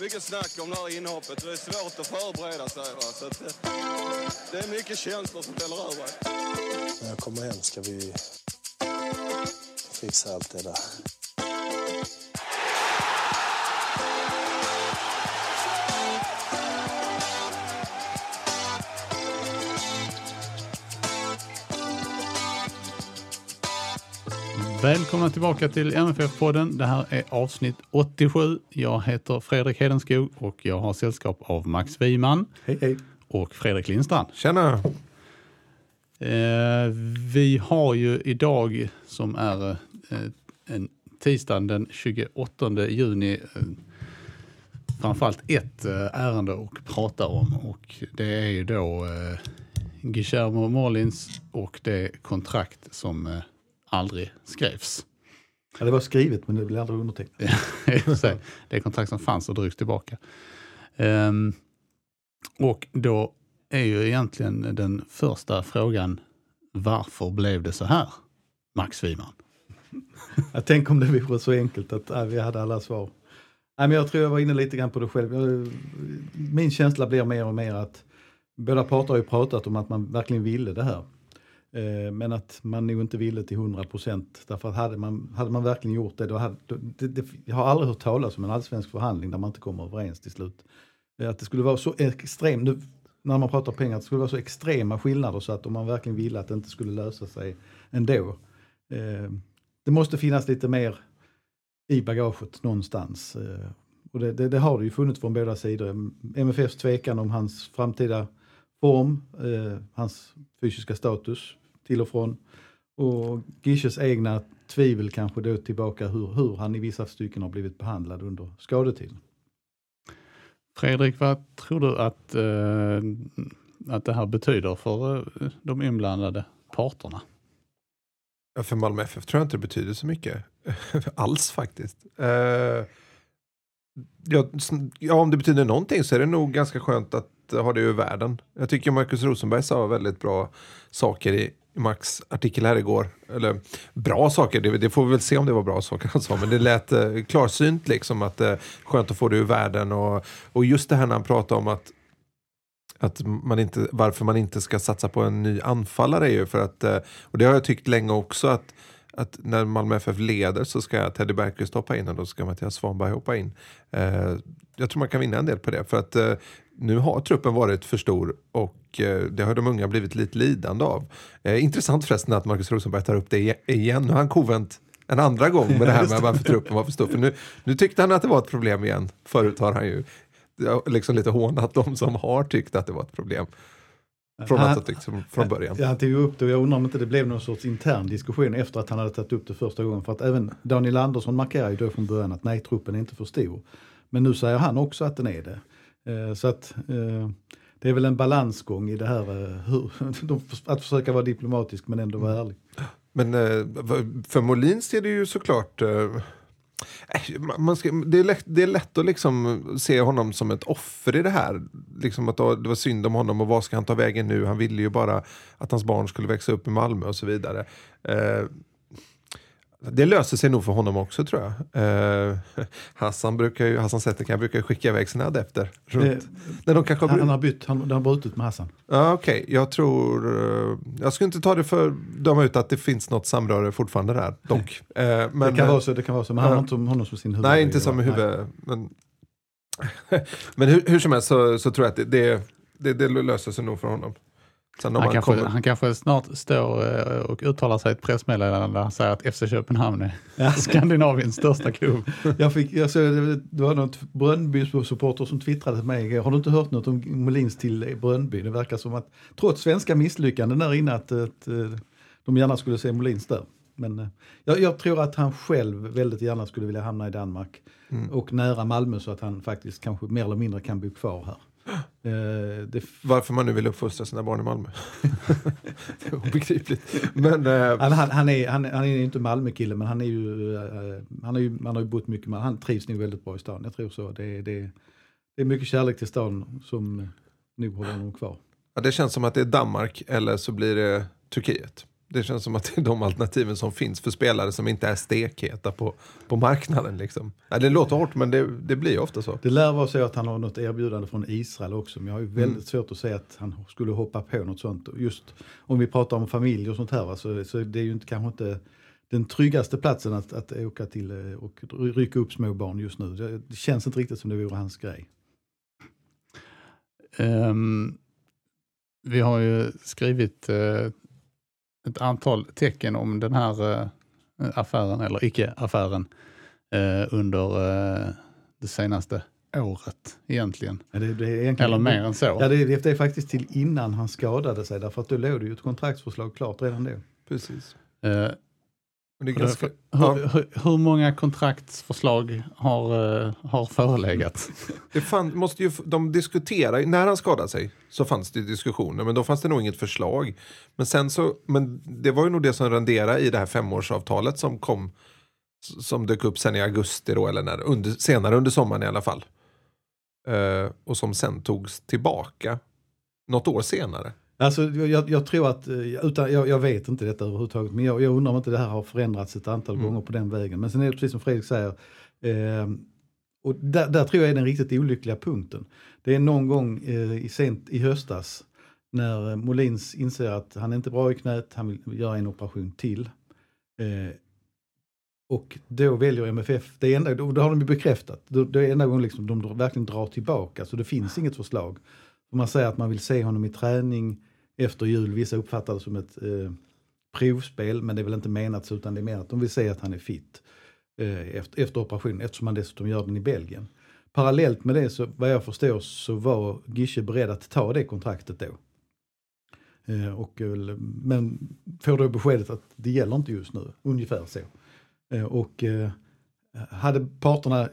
mycket snack om det här inhoppet. Det är svårt att förbereda sig. Va? Så att, eh, det är mycket känslor som väller över. När jag kommer hem ska vi fixa allt det där. Välkomna tillbaka till MFF-podden. Det här är avsnitt 87. Jag heter Fredrik Hedenskog och jag har sällskap av Max Wiman Hej, hej. och Fredrik Lindstrand. Tjena! Eh, vi har ju idag, som är eh, en tisdagen den 28 juni, eh, framförallt ett eh, ärende att prata om och det är ju då eh, Guillermo Molins och det kontrakt som eh, aldrig skrevs. Ja, det var skrivet men det blev aldrig undertecknat. Det kontrakt som fanns och drogs tillbaka. Ehm, och då är ju egentligen den första frågan, varför blev det så här? Max Wiman. Jag tänk om det vore så enkelt att äh, vi hade alla svar. Nej, men jag tror jag var inne lite grann på det själv. Min känsla blir mer och mer att båda parter har ju pratat om att man verkligen ville det här. Eh, men att man nog inte ville till 100 procent. Därför att hade man, hade man verkligen gjort det, då hade, då, det, det, jag har aldrig hört talas om en allsvensk förhandling där man inte kommer överens till slut. Eh, att det skulle vara så extremt, nu, när man pratar pengar, att det skulle vara så extrema skillnader så att om man verkligen ville att det inte skulle lösa sig ändå. Eh, det måste finnas lite mer i bagaget någonstans. Eh, och det, det, det har det ju funnits från båda sidor. MFFs tvekan om hans framtida form, eh, hans fysiska status till och från. Och Gisches egna tvivel kanske då tillbaka hur, hur han i vissa stycken har blivit behandlad under skadetiden. Fredrik, vad tror du att, eh, att det här betyder för eh, de inblandade parterna? Ja, För Malmö FF tror jag inte det betyder så mycket. Alls faktiskt. Eh, ja, ja, om det betyder någonting så är det nog ganska skönt att ha det ur världen. Jag tycker Marcus Rosenberg sa väldigt bra saker i Max artikel här igår. Eller bra saker, det, det får vi väl se om det var bra saker han sa. Men det lät eh, klarsynt liksom att det är skönt att få det ur världen. Och, och just det här när han pratar om att att man inte, varför man inte ska satsa på en ny anfallare är ju för att, eh, och det har jag tyckt länge också, att, att när Malmö FF leder så ska Teddy Bergqvist hoppa in och då ska Mattias Svanberg hoppa in. Eh, jag tror man kan vinna en del på det, för att eh, nu har truppen varit för stor och eh, det har de unga blivit lite lidande av. Eh, intressant förresten att Marcus Rosenberg tar upp det igen. Nu har han kovänt en andra gång med det här med varför truppen var för stor. För nu, nu tyckte han att det var ett problem igen. Förut har han ju liksom lite hånat de som har tyckt att det var ett problem. Från att ha tyckt från början. Ja, han tog upp det och jag undrar om inte det blev någon sorts intern diskussion efter att han hade tagit upp det första gången. För att även Daniel Andersson markerar ju då från början att nej, truppen är inte för stor. Men nu säger han också att den är det. Eh, Så att eh, det är väl en balansgång i det här, eh, hur, att försöka vara diplomatisk men ändå vara ärlig. Men för Molins är det ju såklart... eh, Man ska, det, är lätt, det är lätt att liksom se honom som ett offer i det här. Liksom att det var synd om honom och vad ska han ta vägen nu? Han ville ju bara att hans barn skulle växa upp i Malmö och så vidare. Det löser sig nog för honom också tror jag. Eh, Hassan, brukar ju, Hassan Zetterkan brukar ju skicka iväg sina adepter. Runt. Eh, de kanske har Han, har bytt, han, har brutit med Hassan. Ja, Okej, jag tror... eh, jag skulle inte ta det för döma ut att det finns något samröre fortfarande där, dock. Eh, men, det, kan eh, vara så, det kan vara så, men han har inte honom som sin huvud. Nej, inte som huvudet. Men, men hur, hur som helst så, så tror jag att det, det, det, det löser sig nog för honom. Han kanske, kommer, han kanske snart står eh, och uttalar sig i ett pressmeddelande där han säger att FC Köpenhamn är Skandinaviens största klubb. Jag, fick, jag såg, det var något Brönnby-supporter som twittrade till mig. Har du inte hört något om Molins till Brönnby? Det verkar som att trots svenska misslyckanden där inne att, att eh, de gärna skulle se Molins där. Men eh, jag, jag tror att han själv väldigt gärna skulle vilja hamna i Danmark Mm. och nära Malmö så att han faktiskt kanske mer eller mindre kan bo kvar här. Eh, Varför man nu vill uppfostra sina barn i Malmö. det är obegripligt. Men, eh, han, han, är, han, han är inte Malmö-kille men han är ju, eh, han, är ju, han har ju bott mycket med, han trivs nog väldigt bra i stan. Jag tror så. Det, det, det är mycket kärlek till stan som nog håller honom kvar. ja, det känns som att det är Danmark eller så blir det Turkiet. Det känns som att det är de alternativen som finns för spelare som inte är stekheta på, på marknaden. Liksom. Ja, det låter hårt men det, det blir ofta så. Det lär vara så att han har något erbjudande från Israel också. Men jag har ju väldigt Mm. svårt att säga att han skulle hoppa på något sånt. Just om vi pratar om familj och sånt här va, så, så det är ju inte, kanske inte den tryggaste platsen att, att åka till eh, och rycka upp små barn just nu. Det, det känns inte riktigt som det vore hans grej. Ehm, vi har ju skrivit eh, ett antal tecken om den här eh, affären, eller icke-affären, eh, under eh, det senaste året egentligen. Ja, det, det är egentligen, Eller mer än så. Ja, det, det är faktiskt till innan han skadade sig. Därför att då låg det ju ett kontraktsförslag klart redan då. Precis. Är hur, ganska, ja, hur, hur många kontraktsförslag har, eh, har förelegat? det fan, måste ju, de diskuterar, när han skadade sig så fanns det diskussioner men då fanns det nog inget förslag. Men, sen så, men det var ju nog det som renderade i det här femårsavtalet som kom som dök upp sen i augusti då, eller när, under, senare under sommaren i alla fall. Eh, och som sen togs tillbaka något år senare. Alltså, jag, jag tror att, eh, utan, jag, jag vet inte detta överhuvudtaget, men jag, jag undrar om inte det här har förändrats ett antal Mm. gånger på den vägen. Men sen är det precis som Fredrik säger, eh, och där, där tror jag är den riktigt olyckliga punkten. Det är någon gång eh, i, sent i höstas när eh, Molins inser att han är inte bra i knät, han vill göra en operation till. Eh, och då väljer MFF, det är enda, då, då har de ju bekräftat, då, det är enda gången liksom de verkligen drar tillbaka, så det finns inget förslag. Man säger att man vill se honom i träning efter jul. Vissa uppfattar det som ett eh, provspel, men det är väl inte menat så, utan det är mer att de vill se att han är fit eh, efter, efter operationen, eftersom han dessutom gör den i Belgien. Parallellt med det, så, vad jag förstår, så var Gische beredd att ta det kontraktet då. Eh, och, eh, men får då beskedet att det gäller inte just nu, ungefär så. Eh, och eh, hade parterna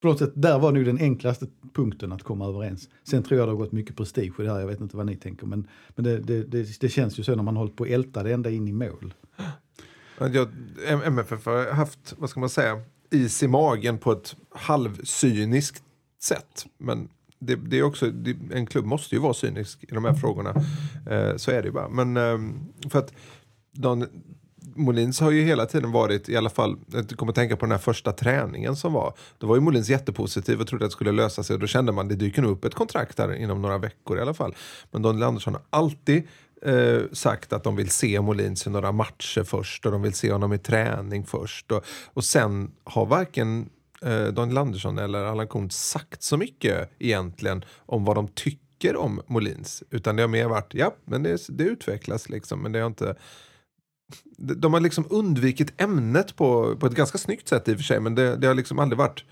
på något sätt, där var nog den enklaste punkten att komma överens. Sen tror jag det har gått mycket prestige i det här, jag vet inte vad ni tänker, men, men det, det, det, det känns ju så när man hållit på att älta det ända in i mål. Jag, MFF har haft, vad ska man säga, is i magen på ett halvcyniskt sätt. Men det, det är också, det, en klubb måste ju vara cynisk i de här frågorna. Eh, så är det ju bara. Men eh, för att de, Molins har ju hela tiden varit, i alla fall, jag kommer att tänka på den här första träningen som var. Då var ju Molins jättepositiv och trodde att det skulle lösa sig. Och då kände man, det dyker nog upp ett kontrakt här inom några veckor i alla fall. Men Daniel Andersson har alltid eh, sagt att de vill se Molins i några matcher först och de vill se honom i träning först. Och, och sen har varken eh, Daniel Andersson eller Allan Kuhn sagt så mycket egentligen om vad de tycker om Molins. Utan det har mer varit, ja, men det, det utvecklas liksom. Men det har inte... De har liksom undvikit ämnet på, på ett ganska snyggt sätt i och för sig. Men det, det har liksom aldrig varit...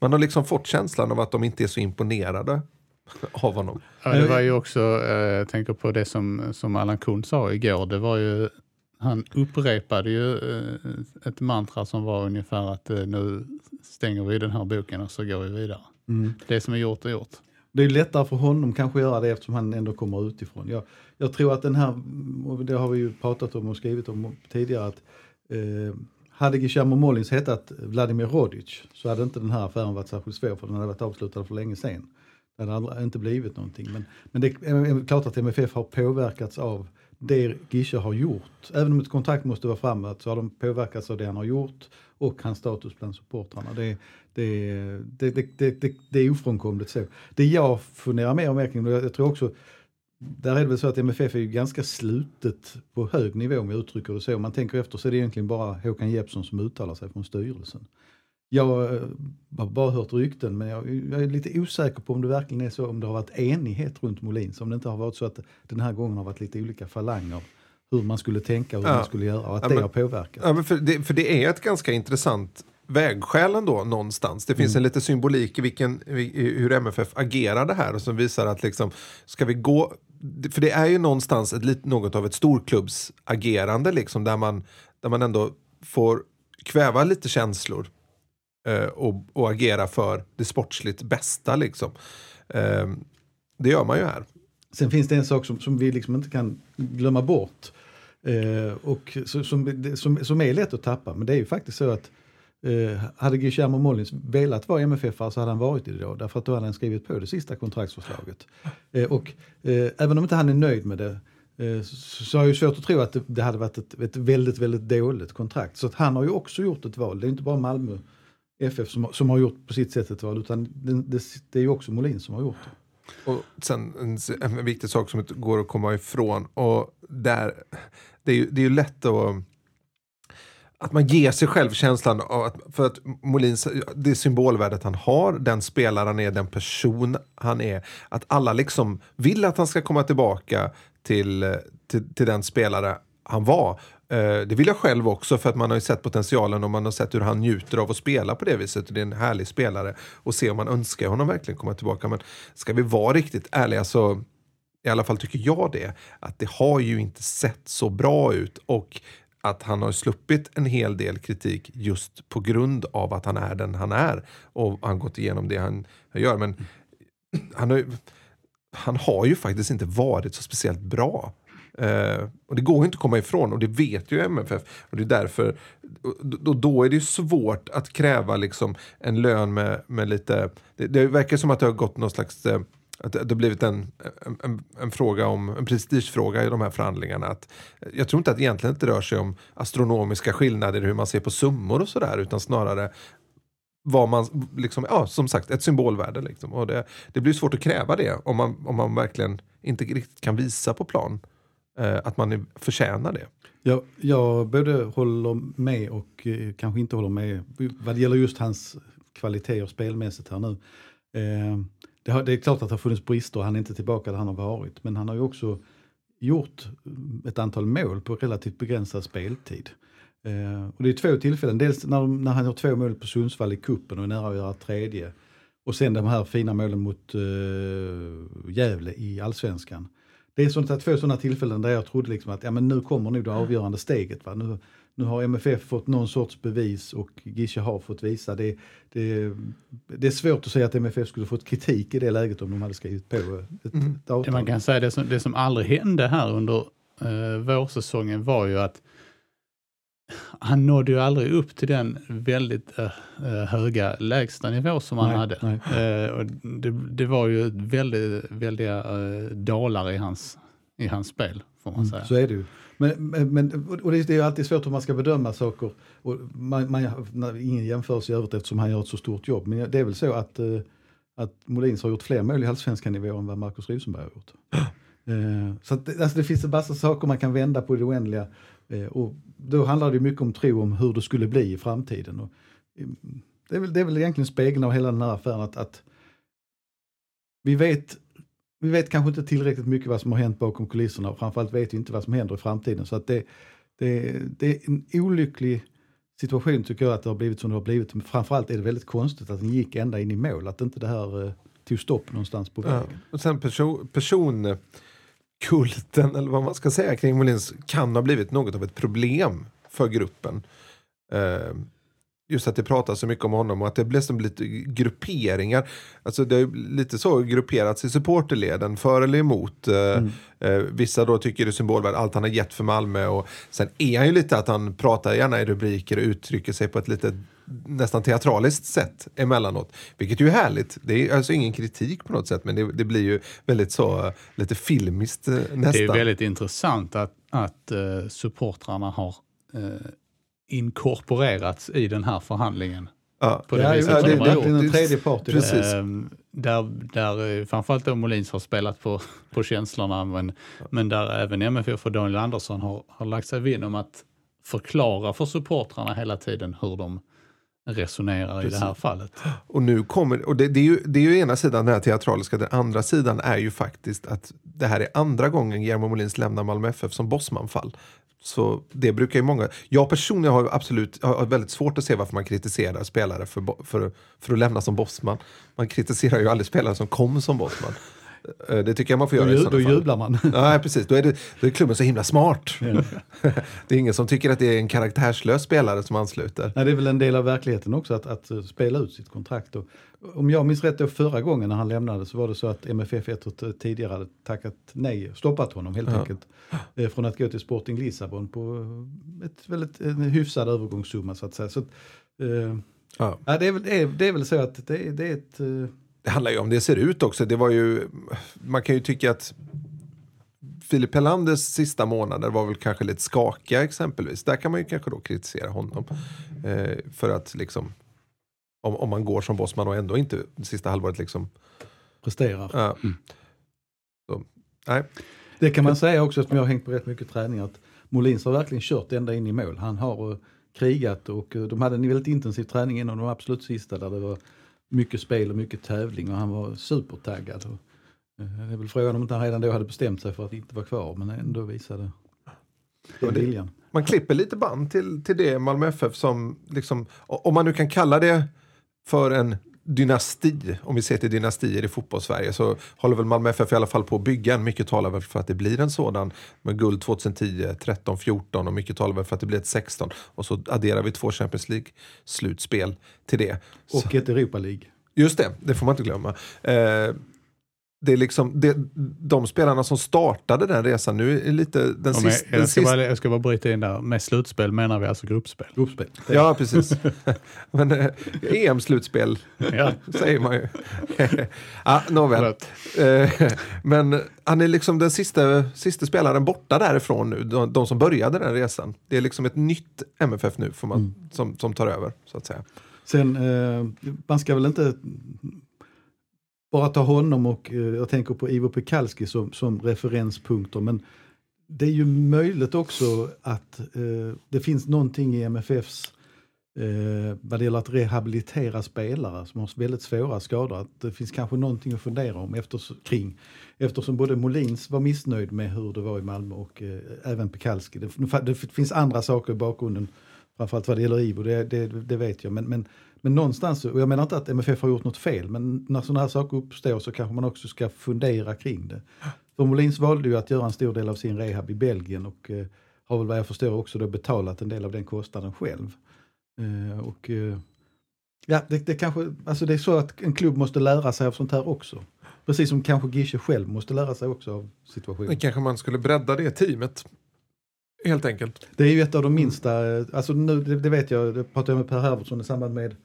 Man har liksom fått känslan av att de inte är så imponerade av honom. Ja, det var ju också, eh, jag tänker på det som, som Allan Kuhn sa igår, det var ju, han upprepade ju eh, ett mantra som var ungefär att eh, nu stänger vi den här boken och så går vi vidare. Det som är gjort är gjort. Det är lättare för honom kanske att göra det eftersom han ändå kommer utifrån. Jag, jag tror att den här, och det har vi ju pratat om och skrivit om tidigare, att eh, hade Guillermo Molins hetat Vladimir Rodic så hade inte den här affären varit särskilt svår för den hade varit avslutad för länge sedan. Det hade aldrig, inte blivit någonting. Men, men det är klart att MFF har påverkats av det Gische har gjort. Även om ett kontrakt måste vara framåt så har de påverkats av det han har gjort och hans status bland supportrarna. Det, det, det, det, det, det, det är ofrånkomligt så. Det jag funderar mer och mer kring, jag tror också, där är det väl så att MFF är ju ganska slutet på hög nivå om jag uttrycker det så. Om man tänker efter så är det egentligen bara Håkan Jeppsson som uttalar sig från styrelsen. Jag eh, har bara hört rykten men jag, jag är lite osäker på om det verkligen är så, om det har varit enighet runt Molins. Om det inte har varit så att den här gången har varit lite olika falanger hur man skulle tänka och hur Ja. man skulle göra och att Ja, det men- har påverkat. Ja, men för, det, för det är ett ganska intressant vägskäl ändå någonstans. Det finns en lite symbolik i, vilken, i hur MFF agerade här och som visar att liksom, ska vi gå... För det är ju någonstans ett, något av ett storklubbsagerande liksom, där, man, där man ändå får kväva lite känslor eh, och, och agera för det sportsligt bästa. Liksom. Eh, det gör man ju här. Sen finns det en sak som, som vi liksom inte kan glömma bort. Eh, och som, som, som, som är lätt att tappa. Men det är ju faktiskt så att eh, hade Guillermo Mollins velat vara MFF så hade han varit det då. Därför att då hade han skrivit på det sista kontraktsförslaget. Eh, och eh, även om inte han är nöjd med det eh, så, så har jag ju svårt att tro att det, det hade varit ett, ett väldigt, väldigt dåligt kontrakt. Så att han har ju också gjort ett val. Det är inte bara Malmö FF som, som har gjort på sitt sätt ett val utan det, det, det är ju också Molin som har gjort det. Och sen en, en viktig sak som inte går att komma ifrån. Och där, det, är ju, det är ju lätt att att man ger sig själv känslan av att, för att Molins, det symbolvärdet han har, den spelare han är, den person han är, att alla liksom vill att han ska komma tillbaka till, till, till den spelare han var. Eh, det vill jag själv också för att man har ju sett potentialen och man har sett hur han njuter av att spela på det viset. Det är en härlig spelare och se om man önskar honom verkligen komma tillbaka. Men ska vi vara riktigt ärliga så i alla fall tycker jag det, att det har ju inte sett så bra ut och att han har sluppit en hel del kritik just på grund av att han är den han är och han gått igenom det han gör. Men han har, han har ju faktiskt inte varit så speciellt bra. Uh, och det går ju inte att komma ifrån och det vet ju MFF. Och det är därför, då, då är det ju svårt att kräva liksom en lön med, med lite, det, det verkar som att det har gått någon slags uh, att det har blivit en, en, en, fråga om, en prestigefråga i de här förhandlingarna. Att, jag tror inte att det egentligen inte rör sig om astronomiska skillnader i hur man ser på summor och sådär utan snarare vad man, liksom, ja, som sagt, ett symbolvärde. Liksom. Och det, det blir svårt att kräva det om man, om man verkligen inte riktigt kan visa på plan eh, att man förtjänar det. Jag, jag både håller med och eh, kanske inte håller med vad det gäller just hans kvaliteter spelmässigt här nu. Eh, det, har, det, är klart att det har funnits brister, han är inte tillbaka där han har varit. Men han har ju också gjort mm, ett antal mål på relativt begränsad speltid. Eh, och det är två tillfällen, dels när, när han har två mål på Sundsvall i kuppen och är nära att göra tredje. Och sen de här fina målen mot eh, Gävle i allsvenskan. Det är sånt, två sådana tillfällen där jag trodde liksom att ja, men nu kommer nog det avgörande steget. Va? Nu, nu har MFF fått någon sorts bevis och Gische har fått visa. Det, det, det är svårt att säga att MFF skulle fått kritik i det läget om de hade skrivit på ett, mm. ett avtal. Man kan säga det som, det som aldrig hände här under eh, vårsäsongen var ju att han nådde ju aldrig upp till den väldigt äh, höga lägsta nivå som han nej, hade. Nej. Äh, och det, det, var ju väldigt, väldiga äh, dalar i hans, i hans spel, får man mm, säga. Så är det ju. Men, men, och det är alltid svårt hur man ska bedöma saker. Och man, man, ingen jämförelse i övrigt eftersom han gör ett så stort jobb. Men det är väl så att, eh, att Molins har gjort fler mål i allsvenskan nivå än vad Marcus Rosenberg har gjort. Eh, så att, alltså det finns en massa saker man kan vända på i det oändliga. Eh, och då handlar det mycket om tro om hur det skulle bli i framtiden. Och det, är väl, det är väl egentligen spegeln av hela den här affären att, att vi vet vi vet kanske inte tillräckligt mycket vad som har hänt bakom kulisserna och framförallt vet vi inte vad som händer i framtiden. Så att det, det, det är en olycklig situation tycker jag att det har blivit som det har blivit. Men framförallt är det väldigt konstigt att den gick ända in i mål, att inte det här eh, tog stopp någonstans på vägen. Ja, och sen person, personkulten, eller vad man ska säga, kring Molins kan ha blivit något av ett problem för gruppen. Uh, just att det pratas så mycket om honom och att det blir som lite grupperingar. Alltså det har lite så grupperats i supporterleden, för eller emot. Eh, mm. Eh, vissa då tycker det är symbolvärde, allt han har gett för Malmö. Och sen är han ju lite att han pratar gärna i rubriker och uttrycker sig på ett lite nästan teatraliskt sätt emellanåt. Vilket ju är härligt. Det är alltså ingen kritik på något sätt, men det, det blir ju väldigt så, lite filmiskt nästan. Eh, det är väldigt intressant att, att uh, supportrarna har uh, inkorporerats i den här förhandlingen. Ja, på det, ja, viset ja, det, det, det är en tredje part det. Ehm, där, där framförallt då Molins har spelat på, på känslorna, men, men där även MFF och Daniel Andersson har, har lagt sig vinn om att förklara för supportrarna hela tiden hur de resonerar Precis. i det här fallet. Och nu kommer, och det, det, är ju, det är ju ena sidan det här teatraliska, den andra sidan är ju faktiskt att det här är andra gången Guillermo Molins lämnar Malmö FF som bossmanfall. Så det brukar ju många... Jag personligen har absolut har väldigt svårt att se varför man kritiserar spelare för, för, för att lämna som bossman. Man kritiserar ju aldrig spelare som kom som bossman. Eh, Det tycker jag man får Då, göra i ju, sådana då fall. jublar man. Nej, precis. Då är, det, då är klubben så himla smart. det är ingen som tycker att det är en karaktärslös spelare som ansluter. Nej, det är väl en del av verkligheten också att, att spela ut sitt kontrakt. Och, om jag minns rätt då förra gången när han lämnade så var det så att MFF ett tidigare hade tackat nej, stoppat honom helt Ja. enkelt. Eh, från att gå till Sporting Lissabon på ett väldigt, en hyfsad övergångssumma så att säga. Så eh, Ja. ja, det, är väl, det, är, det är väl så att det, är- det är ett... eh, Det handlar ju om det ser ut också. Det var ju, man kan ju tycka att Filip Helanders sista månader var väl kanske lite skakiga exempelvis. Där kan man ju kanske då kritisera honom. Eh, för att liksom, om, om man går som bossman och ändå inte det sista halvåret liksom. presterar. Ja. Så, nej. Det kan man säga också eftersom jag har hängt på rätt mycket träning att Molins har verkligen kört ända in i mål. Han har eh, krigat och eh, de hade en väldigt intensiv träning innan de absolut sista där det var mycket spel och mycket tävling och han var supertaggad. Och, eh, det är väl frågan om inte han redan då hade bestämt sig för att inte vara kvar men ändå visade den viljan. Man klipper lite band till, till det Malmö FF som, liksom, om man nu kan kalla det för en dynasti, om vi ser till dynastier i fotbollssverige, så håller väl Malmö FF i alla fall på att bygga en. Mycket talar väl för att det blir en sådan med guld 2010, 13, 14 och mycket talar väl för att det blir ett 16. Och så adderar vi två Champions League-slutspel till det. Så- Och ett Europa League. Just det, det får man inte glömma. Eh, det är liksom det, de spelarna som startade den resan nu är lite den Ja, sista... jag, ska bara, jag ska bara bryta in där. Med slutspel menar vi alltså gruppspel. Gruppspel. ja, precis. Men eh, EM-slutspel Ja. säger man ju. ja, nåväl. Eh, men han är liksom den sista, sista spelaren borta därifrån nu, de, de som började den resan. Det är liksom ett nytt MFF nu får man, som, som tar över, så att säga. Sen, eh, man ska väl inte bara ta honom och eh, jag tänker på Ivo Pekalski som, som referenspunkter. Men det är ju möjligt också att eh, det finns någonting i MFFs eh, vad det gäller att rehabilitera spelare som har väldigt svåra skador. Att det finns kanske någonting att fundera om efters, kring. Eftersom både Molins var missnöjd med hur det var i Malmö och eh, även Pekalski. Det, det finns andra saker i bakgrunden. Framförallt vad det gäller Ivo, det, det, det vet jag. Men, men, men någonstans, och jag menar inte att MFF har gjort något fel, men när sådana här saker uppstår så kanske man också ska fundera kring det. För Molins valde ju att göra en stor del av sin rehab i Belgien och eh, har väl vad jag förstår också då betalat en del av den kostnaden själv. Eh, och eh, ja, det, det kanske, alltså det är så att en klubb måste lära sig av sånt här också. Precis som kanske Gische själv måste lära sig också av situationen. Men kanske man skulle bredda det teamet. Helt enkelt. Det är ju ett av de minsta, eh, alltså nu, det, det vet jag, det pratade jag med Per Herbertsson i samband med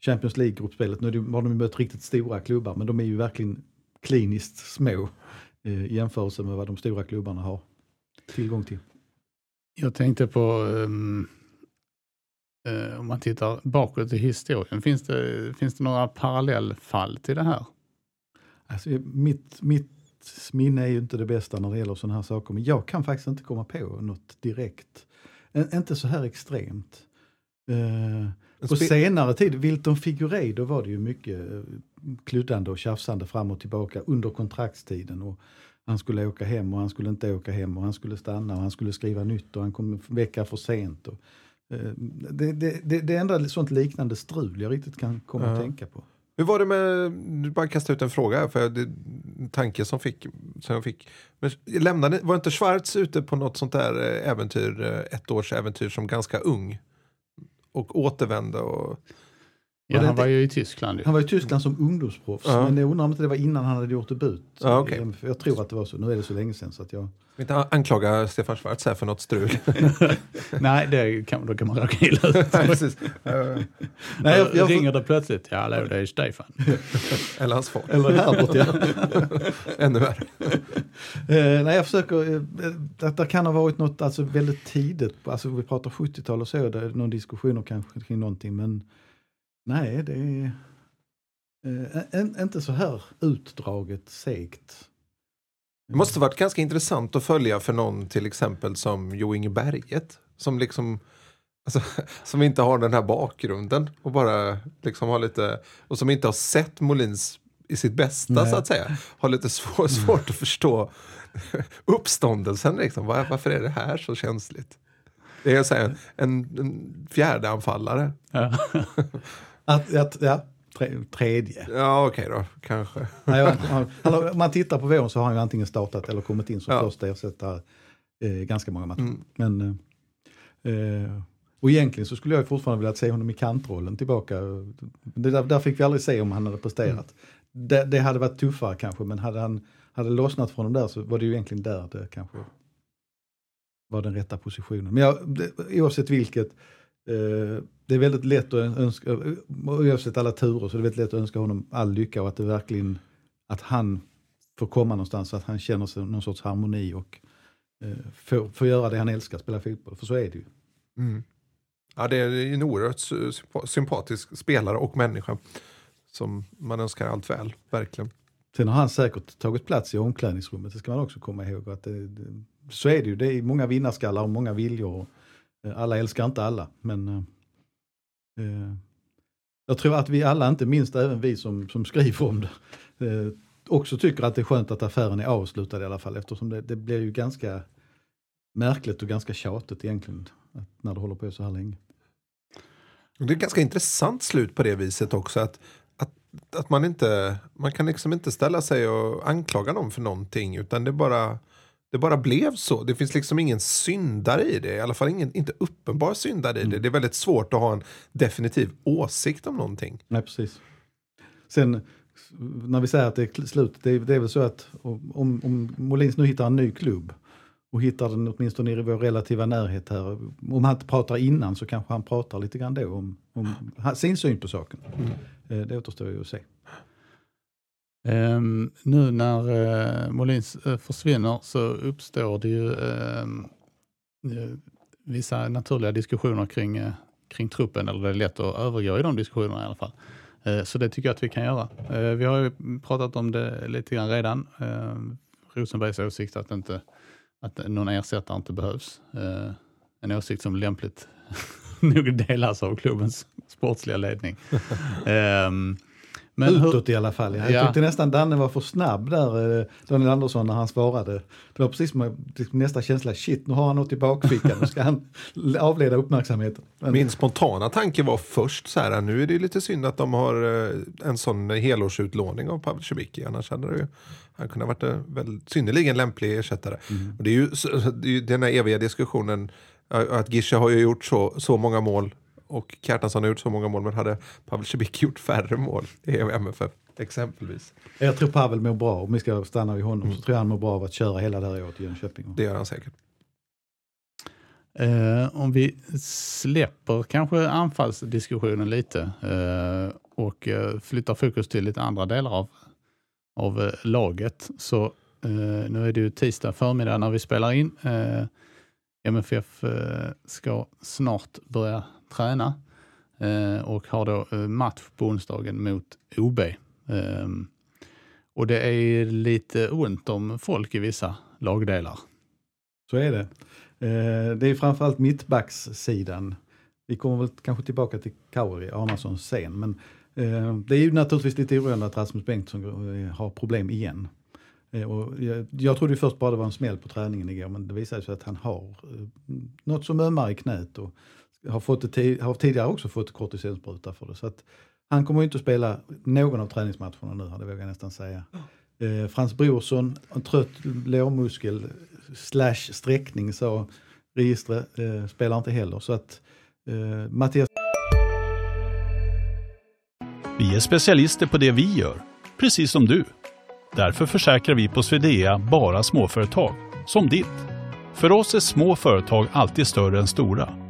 Champions League-gruppspelet. Nu har de mött riktigt stora klubbar men de är ju verkligen kliniskt små eh, i jämförelse med vad de stora klubbarna har tillgång till. Jag tänkte på, ehm, eh, om man tittar bakåt i historien, finns det, finns det några parallellfall till det här? Alltså, mitt, mitt minne är ju inte det bästa när det gäller sådana här saker men jag kan faktiskt inte komma på något direkt. En, inte så här extremt. Eh, på senare tid, Wilton Figueiredo var det ju mycket eh, kluddande och tjafsande fram och tillbaka under kontraktstiden. Och han skulle åka hem och han skulle inte åka hem och han skulle stanna och han skulle skriva nytt och han kom en vecka för sent. Och, eh, det, det, det, det är enda sånt liknande strul jag riktigt kan komma Ja. att tänka på. Hur var det med, du bara kasta ut en fråga här, för det en tanke som, fick, som jag fick. Men lämnade, var inte Schwarz ute på något sånt där eh, äventyr, eh, ett års äventyr som ganska ung? Och återvände och... Ja, han inte- var ju i Tyskland. Ju. Han var i Tyskland som ungdomsproffs, Ja. men jag undrar om inte det var innan han hade gjort debut. Ja, okej. Jag tror att det var så, nu är det så länge sedan så att jag... Jag vill inte anklaga Stefan Schwarz här för något strul. Nej, det kan, då kan man råka illa ut. Nej, precis. Nej, jag, jag, Ringer det plötsligt, ja hallå det är Stefan. Eller hans far. eller Herbert ja. Ännu värre. Eh, nej, jag försöker, eh, att det kan ha varit något alltså, väldigt tidigt, alltså vi pratar 70-tal och så, det är någon diskussioner kanske kring någonting, men nej, det är eh, inte så här utdraget, segt. Det måste varit ganska intressant att följa för någon till exempel som Jo Inge Berget. Som liksom alltså, som inte har den här bakgrunden och bara liksom har lite och som inte har sett Molins i sitt bästa Nej. så att säga. Har lite svår, svårt att förstå uppståndelsen liksom. Var, varför är det här så känsligt? Det är så här, en, en fjärde anfallare. Ja. Att, att, ja, tre, tredje. Ja, okej då, kanske. Nej, han, han, om man tittar på våren så har han ju antingen startat eller kommit in som Ja. första ersättare eh, ganska många matcher. Mm. Men, eh, eh, och egentligen så skulle jag fortfarande vilja se honom i kantrollen tillbaka. Det där, där fick vi aldrig se om han hade presterat. Det, det hade varit tuffare kanske, men hade han hade lossnat från dem där så var det ju egentligen där det kanske var den rätta positionen. Men jag, det, oavsett vilket, det är väldigt lätt att önska, oavsett alla turer så är det väldigt lätt att önska honom all lycka och att det verkligen, att han får komma någonstans så att han känner sig någon sorts harmoni och eh, får, får göra det han älskar, spela fotboll. För så är det ju. Mm. Ja, det är en oerhört sy- sympa- sympatisk spelare och människa som man önskar allt väl, verkligen. Sen har han säkert tagit plats i omklädningsrummet, det ska man också komma ihåg. Att det, det, så är det ju, det är många vinnarskallar och många viljor. Och, eh, Eh, alla älskar inte alla, men eh, eh, jag tror att vi alla, inte minst även vi som, som skriver om det, eh, också tycker att det är skönt att affären är avslutad i alla fall eftersom det, det blir ju ganska märkligt och ganska tjatigt egentligen att, när det håller på så här länge. Det är ett ganska intressant slut på det viset också. Att, att, att man inte, man kan liksom inte ställa sig och anklaga någon för någonting. Utan det bara, det bara blev så. Det finns liksom ingen syndare i det. I alla fall ingen, inte uppenbar syndare i det. Det är väldigt svårt att ha en definitiv åsikt om någonting. Nej, precis. Sen när vi säger att det är slut, det är, det är väl så att om, om Molins nu hittar en ny klubb och hittar den åtminstone i vår relativa närhet här. Om han inte pratar innan så kanske han pratar lite grann då om, om sin syn på saken. Eh, Det återstår ju att se. Um, nu när uh, Molins uh, försvinner så uppstår det ju uh, vissa naturliga diskussioner kring, kring truppen, eller det är lätt att övergå i de diskussionerna i alla fall. Så det tycker jag att vi kan göra. Vi har ju pratat om det lite grann redan. Uh, Rosenbergs åsikt att, inte, att någon ersättare inte behövs. En åsikt som lämpligt nog delas av klubbens sportsliga ledning. um, men hur- Utåt i alla fall. Jag Ja. tyckte nästan Danne var för snabb där, eh, Daniel Andersson, när han svarade. Det var precis som nästa känsla, shit nu har han något i bakfickan, nu ska han avleda uppmärksamheten. Men, Min spontana tanke var först så här, nu är det lite synd att de har eh, en sån helårsutlåning av Pavel Cibicki. Annars hade det ju, han kunde ha varit en väldigt, synnerligen lämplig ersättare. Och det är ju det är ju den här eviga diskussionen, eh, att Gische har ju gjort så, så många mål och Kjartansson har gjort så många mål, men hade Pavel Cibicki gjort färre mål i MFF exempelvis? Jag tror Pavel mår bra, om vi ska stanna vid honom, så tror jag han mår bra av att köra hela det här året i Jönköping. Det gör han säkert. Eh, om vi släpper kanske anfallsdiskussionen lite eh, och eh, flyttar fokus till lite andra delar av, av eh, laget. Så eh, nu är det ju tisdag förmiddag när vi spelar in. MFF ska snart börja träna eh, och har då eh, match på onsdagen mot OB. Eh, och det är lite ont om folk i vissa lagdelar. Så är det. Eh, det är framförallt mittbackssidan. Vi kommer väl kanske tillbaka till Kauri Arnason sen, men eh, det är ju naturligtvis lite oroande att Rasmus Bengtsson eh, har problem igen. Eh, och jag, jag trodde ju först bara det var en smäll på träningen igår, men det visade sig att han har eh, något som ömmar i knät och har, fått det har tidigare också fått kortisonspruta för det. Så att han kommer ju inte att spela någon av träningsmatcherna nu, det vågar jag nästan säga. Eh, Frans Brorsson, en trött lårmuskel slash sträckning sa registret, eh, spelar inte heller. Så att eh, Mattias Vi är specialister på det vi gör, precis som du. Därför försäkrar vi på Swedea bara småföretag, som ditt. För oss är små företag alltid större än stora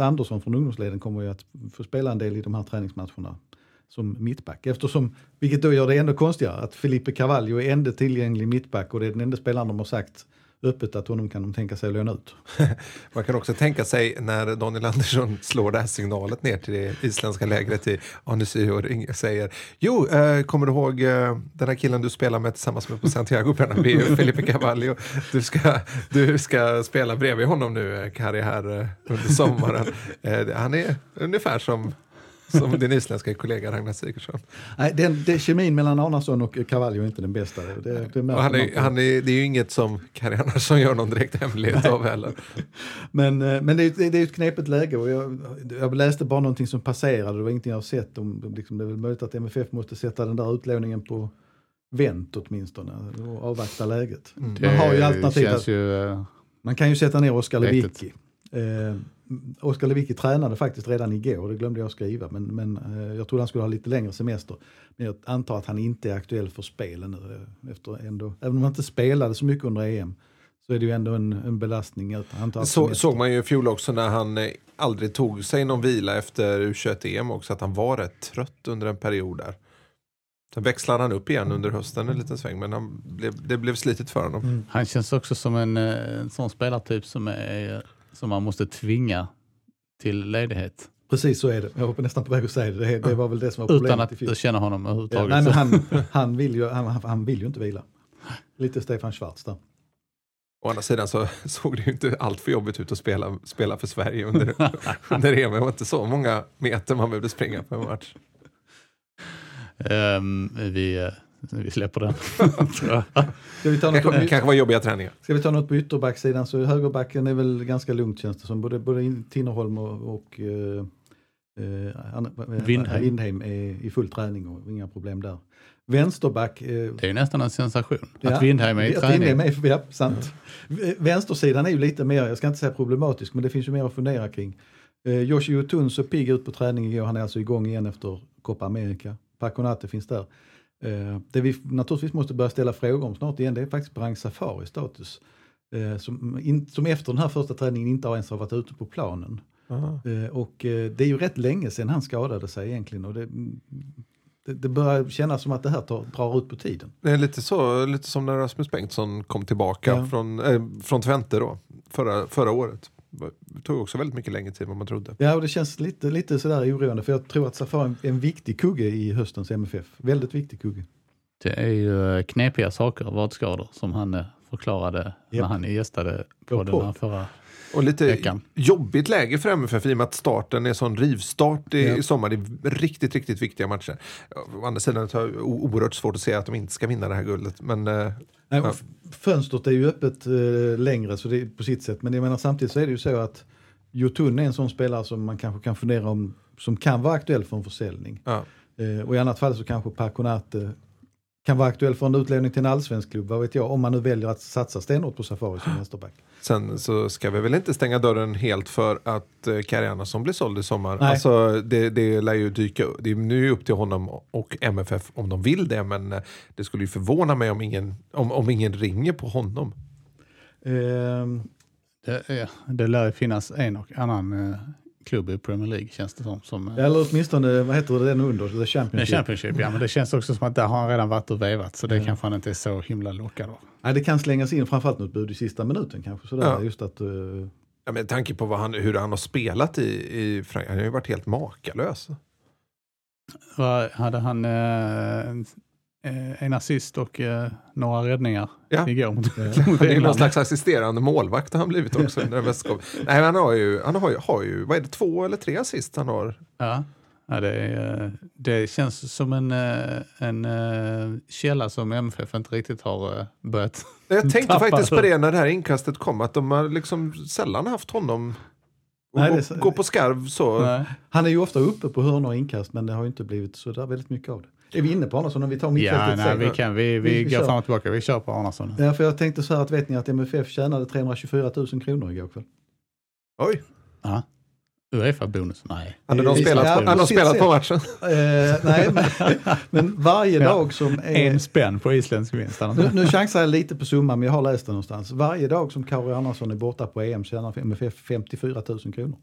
Andersson från ungdomsleden kommer ju att få spela en del i de här träningsmatcherna som mittback. Eftersom, vilket då gör det ännu konstigare, att Felipe Carvalho är enda tillgänglig mittback och det är den enda spelaren de har sagt öppet att honom kan de tänka sig att låna ut. Man kan också tänka sig när Daniel Andersson slår det här signalet ner till det isländska lägret i Annecy och säger Jo, eh, kommer du ihåg eh, den här killen du spelar med tillsammans med på Santiago Bernabéu, Felipe Cavallo? Du ska, du ska spela bredvid honom nu, eh, Kari, här eh, under sommaren. Eh, han är ungefär som, som din isländska kollega Ragnar Sigurdsson. Nej, den, det, kemin mellan Arnason och Cavallo är inte den bästa. Det, det han är, han är, det är ju inget som Kari Andersson gör någon direkt hemlighet av heller. Men, eh, men det, är, ju- det är ju ett knepigt läge och jag, jag läste bara någonting som passerade, det var ingenting jag har sett. Om, liksom, det är väl möjligt att MFF måste sätta den där utlåningen på vänt åtminstone och avvakta läget. Man har ju alternativ ju, eh, man kan ju sätta ner Oskar. Lewicki. Eh, Oskar Lewicki tränade faktiskt redan igår, det glömde jag skriva, men, men eh, jag trodde han skulle ha lite längre semester. Men jag antar att han inte är aktuell för spelen nu. eh, Efter ändå, även om han inte spelade så mycket under EM så är det ju ändå en, en belastning att han tar Så, såg man ju i fjol också när han eh, aldrig tog sig någon vila efter U21-EM också, att han var rätt trött under en period där. Sen växlade han upp igen under hösten en liten sväng, men han blev, det blev slitigt för honom. Mm. han känns också som en, eh, en sån spelartyp som, är, som man måste tvinga till ledighet. Precis så är det. Jag var nästan på väg att säga det. Det, det var väl det som var problemet Utan i att känna honom Ja, överhuvudtaget. nej, men han, han, vill ju, han, han vill ju inte vila. Lite Stefan Schwarz där. Å andra sidan så såg det ju inte allt för jobbigt ut att spela, spela för Sverige under, under EM. Det var inte så många meter man behövde springa på en match. Ehm, vi, eh, vi släpper den. Ska vi ta något, Kanske, på, kanske var jobbiga träningar. ska vi ta något på ytterbacksidan så högerbacken är väl ganska lugnt känns det som. Både, både Tinnerholm och, och eh, Anna- eh, Windheim. Windheim är i full träning och inga problem där. Vänsterback, eh, Det är ju nästan en sensation Ja, att Windheim är i att träning. Windheim är, ja, sant. V- Vänstersidan är ju lite mer, jag ska inte säga problematisk, men det finns ju mer att fundera kring. Eh, Yoshi Otun så pigg ut på träning igår, han är alltså igång igen efter Copa America. Paconate finns där. Eh, det vi naturligtvis måste börja ställa frågor om snart igen, det är faktiskt Brang Safari status. Eh, som, in, som efter den här första träningen inte har ens har varit ute på planen. Eh, och eh, det är ju rätt länge sedan han skadade sig egentligen. Och det, det, det börjar kännas som att det här tar, drar ut på tiden. Det är lite, så, lite som när Rasmus Bengtsson kom tillbaka Ja. från, eh, från Twente då, förra, förra året. Det tog också väldigt mycket längre tid än vad man trodde. Ja, och det känns lite, lite sådär oroande för jag tror att Safari är en viktig kugge i höstens MFF. Väldigt viktig kugge. Det är ju knepiga saker, vadskador, som han eh, förklarade när han gästade På på den förra. Och lite Veckan. jobbigt läge för MFF i och med att starten är sån rivstart i, Ja. i sommar. Det är riktigt, riktigt viktiga matcher. Å andra sidan jag o- oerhört svårt att se att de inte ska vinna det här guldet. Men eh, Nej, Ja. Fönstret är ju öppet eh, längre så det är på sitt sätt. Men jag menar samtidigt så är det ju så att Jotun är en sån spelare som man kanske kan fundera om, som kan vara aktuell för en försäljning. ja. Eh, och i annat fall så kanske Paconate kan vara aktuell för en utlåning till en allsvensk klubb, vad vet jag, om man nu väljer att satsa stenhårt på Safari som vänsterback. Sen så ska vi väl inte stänga dörren helt för att eh, Kari Andersson blir såld i sommar. Nej. Alltså, det, det lär ju dyka upp. Det är nu upp till honom och MFF om de vill det. Men eh, det skulle ju förvåna mig om ingen, om, om ingen ringer på honom. Ehm, Det, är, det lär ju finnas en och annan eh, klubb i Premier League känns det som. som eh, eller åtminstone, vad heter det den under? The Men Championship. Championship, ja, men det känns också som att där har han redan varit och vevat, så det kanske han inte är så himla lockad av. Nej, det kan slängas in framförallt något bud i sista minuten kanske. Sådär, Ja. just att, eh, Ja, med tanke på vad han, hur han har spelat i, i Frankrike. Han har ju varit helt makalös. Vad hade han eh, en assist och eh, några räddningar Ja. igår mot, Ja. mot Han är ju någon slags assisterande målvakt har han blivit också. under. Nej, han har ju, han har ju, har ju, vad är det, två eller tre assist han har? Ja, ja det, är, eh, det känns som en, eh, en eh, källa som MFF inte riktigt har eh, börjat. Jag tänkte faktiskt på det när det här inkastet kom, att de har liksom sällan haft honom Nej, gå, det är så- gå på skarv så. Nej. han är ju ofta uppe på hörnor och inkast men det har ju inte blivit så där väldigt mycket av det. Är vi inne på Arnason om vi tar Ja, mittfältet nej, sen? vi, kan, vi, vi, Vi- vi går kör. fram och tillbaka. Vi kör på Arnason. Ja, för jag tänkte så här att vet ni att MFF tjänade 324 000 kronor igår kväll? Oj, Ja. Uefa-bonus? Nej. hade de Ja, spelat, ja, hade de spelat på matchen? Eh, nej, men, men varje Ja. dag som är... En spänn på isländsk vinst. Nu, nu chansar jag lite på summan men jag har läst det någonstans. Varje dag som Kari Andersson är borta på EM tjänar MFF 54 000 kronor.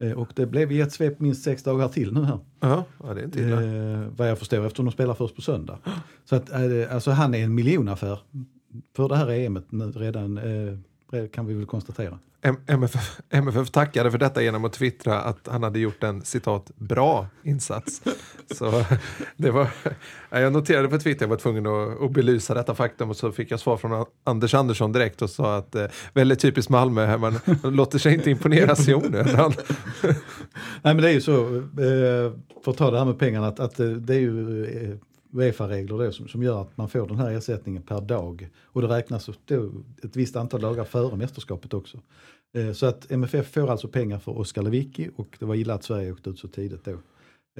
Eh, och det blev i ett svep minst sex dagar till nu här. Ja, ja, det är inte illa. Eh, vad jag förstår eftersom de spelar först på söndag. Så att, eh, alltså han är en miljonaffär för det här EMet nu redan, eh, kan vi väl konstatera. MFF, MFF tackade för detta genom att twittra att han hade gjort en citat bra insats. Så det var, ja, jag noterade på Twitter, jag var tvungen att, att belysa detta faktum och så fick jag svar från Anders Andersson direkt och sa att eh, väldigt typiskt Malmö, man låter sig inte imponeras i onödan. Nej men det är ju så, eh, för att ta det här med pengarna, att, att eh, det är ju eh, Uefa-regler då, som, som gör att man får den här ersättningen per dag. Och det räknas då ett visst antal dagar före mästerskapet också. Eh, så att MFF får alltså pengar för Oskar Lewicki och det var illa att Sverige åkte ut så tidigt då.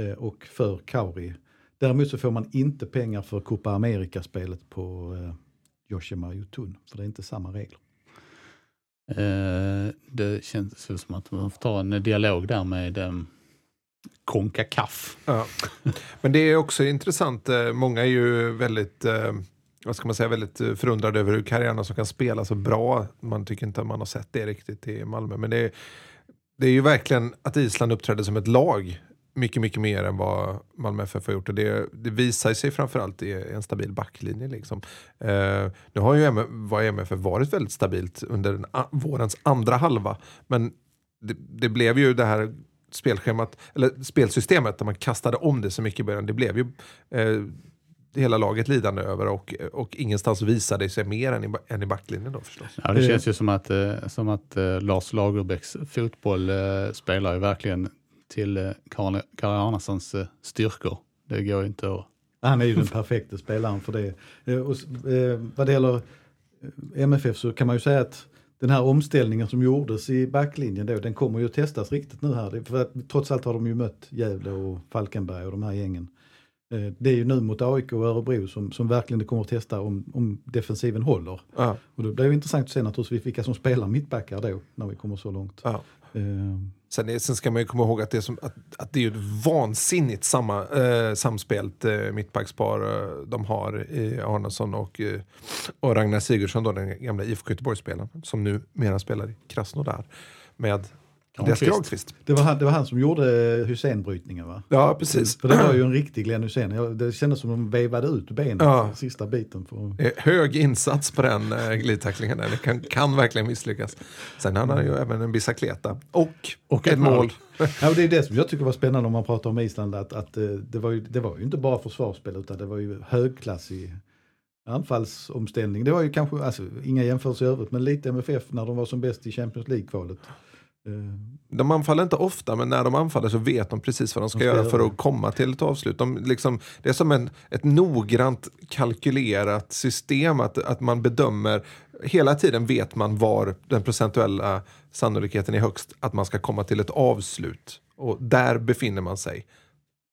Eh, och för Kauri. Däremot så får man inte pengar för Copa America-spelet på eh, Yoshima Yotun, för det är inte samma regler. Eh, det känns som att man får ta en dialog där med eh, Konka kaff. Ja. Men det är också intressant, eh, många är ju väldigt eh, vad ska man säga, väldigt eh, förundrade över hur karriärerna som kan spela så bra. Man tycker inte att man har sett det riktigt i Malmö. Men det är, det är ju verkligen att Island uppträdde som ett lag mycket, mycket mer än vad Malmö FF har gjort. Och det, det visar sig framförallt i en stabil backlinje. Liksom. Eh, nu har ju var MFF varit väldigt stabilt under den, vårens andra halva. Men det, det blev ju det här spelschemat, eller spelsystemet där man kastade om det så mycket i början. Det blev ju eh, hela laget lidande över och, och ingenstans visade sig mer än i, än i backlinjen då förstås. Ja, det känns ju som att, eh, som att eh, Lars Lagerbäcks fotboll eh, spelar ju verkligen till eh, Karin Arnasons eh, styrkor. Det går ju inte att... Han är ju den perfekta spelaren för det. Eh, och, eh, vad det gäller MFF så kan man ju säga att den här omställningen som gjordes i backlinjen då, den kommer ju att testas riktigt nu här. För att, trots allt har de ju mött Gävle och Falkenberg och de här gängen. Eh, det är ju nu mot AIK och Örebro som, som verkligen det kommer att testa om, om defensiven håller. Ja. Och då blir det intressant att se naturligtvis vilka som spelar mittbackar då, när vi kommer så långt. Ja. Sen, är, sen ska man ju komma ihåg att det är, som, att, att det är ett vansinnigt samma, eh, samspelt eh, mittbackspar eh, de har i Arnesson och, eh, och Ragnar Sigurdsson, då, den gamla IFK Göteborg-spelaren, som numera spelar i Krasnodar med Andreas Granqvist. Det var, han, det var han som gjorde Hussein-brytningen va? Ja, precis. För det var ju en riktig Glenn Hussein. Det kändes som de vevade ut benet ja. sista biten. För... Hög insats på den eh, glidtacklingen. Det kan, kan verkligen misslyckas. Sen hade han ju även en bicicleta. Och, och ett, ett mål. mål. ja, det är det som jag tycker var spännande om man pratar om Island. Att, att eh, det, var ju, det var ju inte bara försvarsspel utan det var ju högklassig anfallsomställning. Det var ju kanske, alltså, inga jämförelser i övrigt, men lite MFF när de var som bäst i Champions League-kvalet. De anfaller inte ofta, men när de anfaller så vet de precis vad de ska, de ska göra för att komma till ett avslut. De liksom, det är som en, ett noggrant kalkylerat system, att, att man bedömer, hela tiden vet man var den procentuella sannolikheten är högst att man ska komma till ett avslut. Och där befinner man sig